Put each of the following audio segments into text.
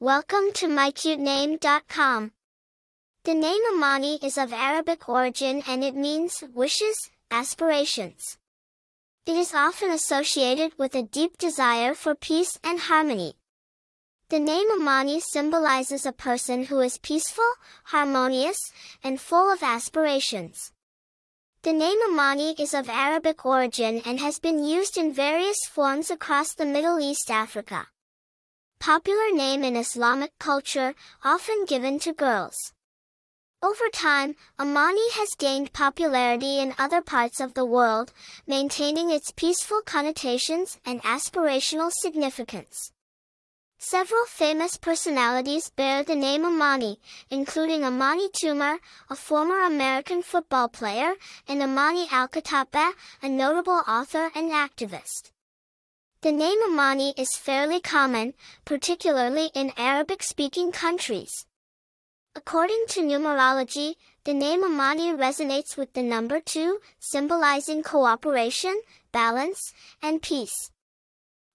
Welcome to mycutename.com. The name Amani is of Arabic origin and it means wishes, aspirations. It is often associated with a deep desire for peace and harmony. The name Amani symbolizes a person who is peaceful, harmonious, and full of aspirations. The name Amani is of Arabic origin and has been used in various forms across the Middle East Africa. Popular name in Islamic culture, often given to girls. Over time, Amani has gained popularity in other parts of the world, maintaining its peaceful connotations and aspirational significance. Several famous personalities bear the name Amani, including Amani Toomer, a former American football player, and Amani Al-Khattab, a notable author and activist. The name Amani is fairly common, particularly in Arabic-speaking countries. According to numerology, the name Amani resonates with the number 2, symbolizing cooperation, balance, and peace.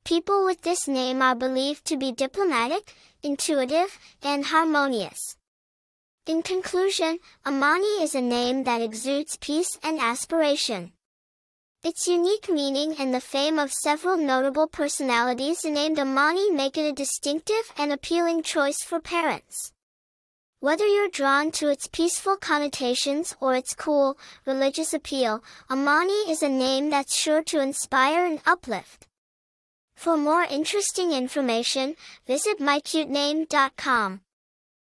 People with this name are believed to be diplomatic, intuitive, and harmonious. In conclusion, Amani is a name that exudes peace and aspiration. Its unique meaning and the fame of several notable personalities named Amani make it a distinctive and appealing choice for parents. Whether you're drawn to its peaceful connotations or its cool, religious appeal, Amani is a name that's sure to inspire and uplift. For more interesting information, visit mycutename.com.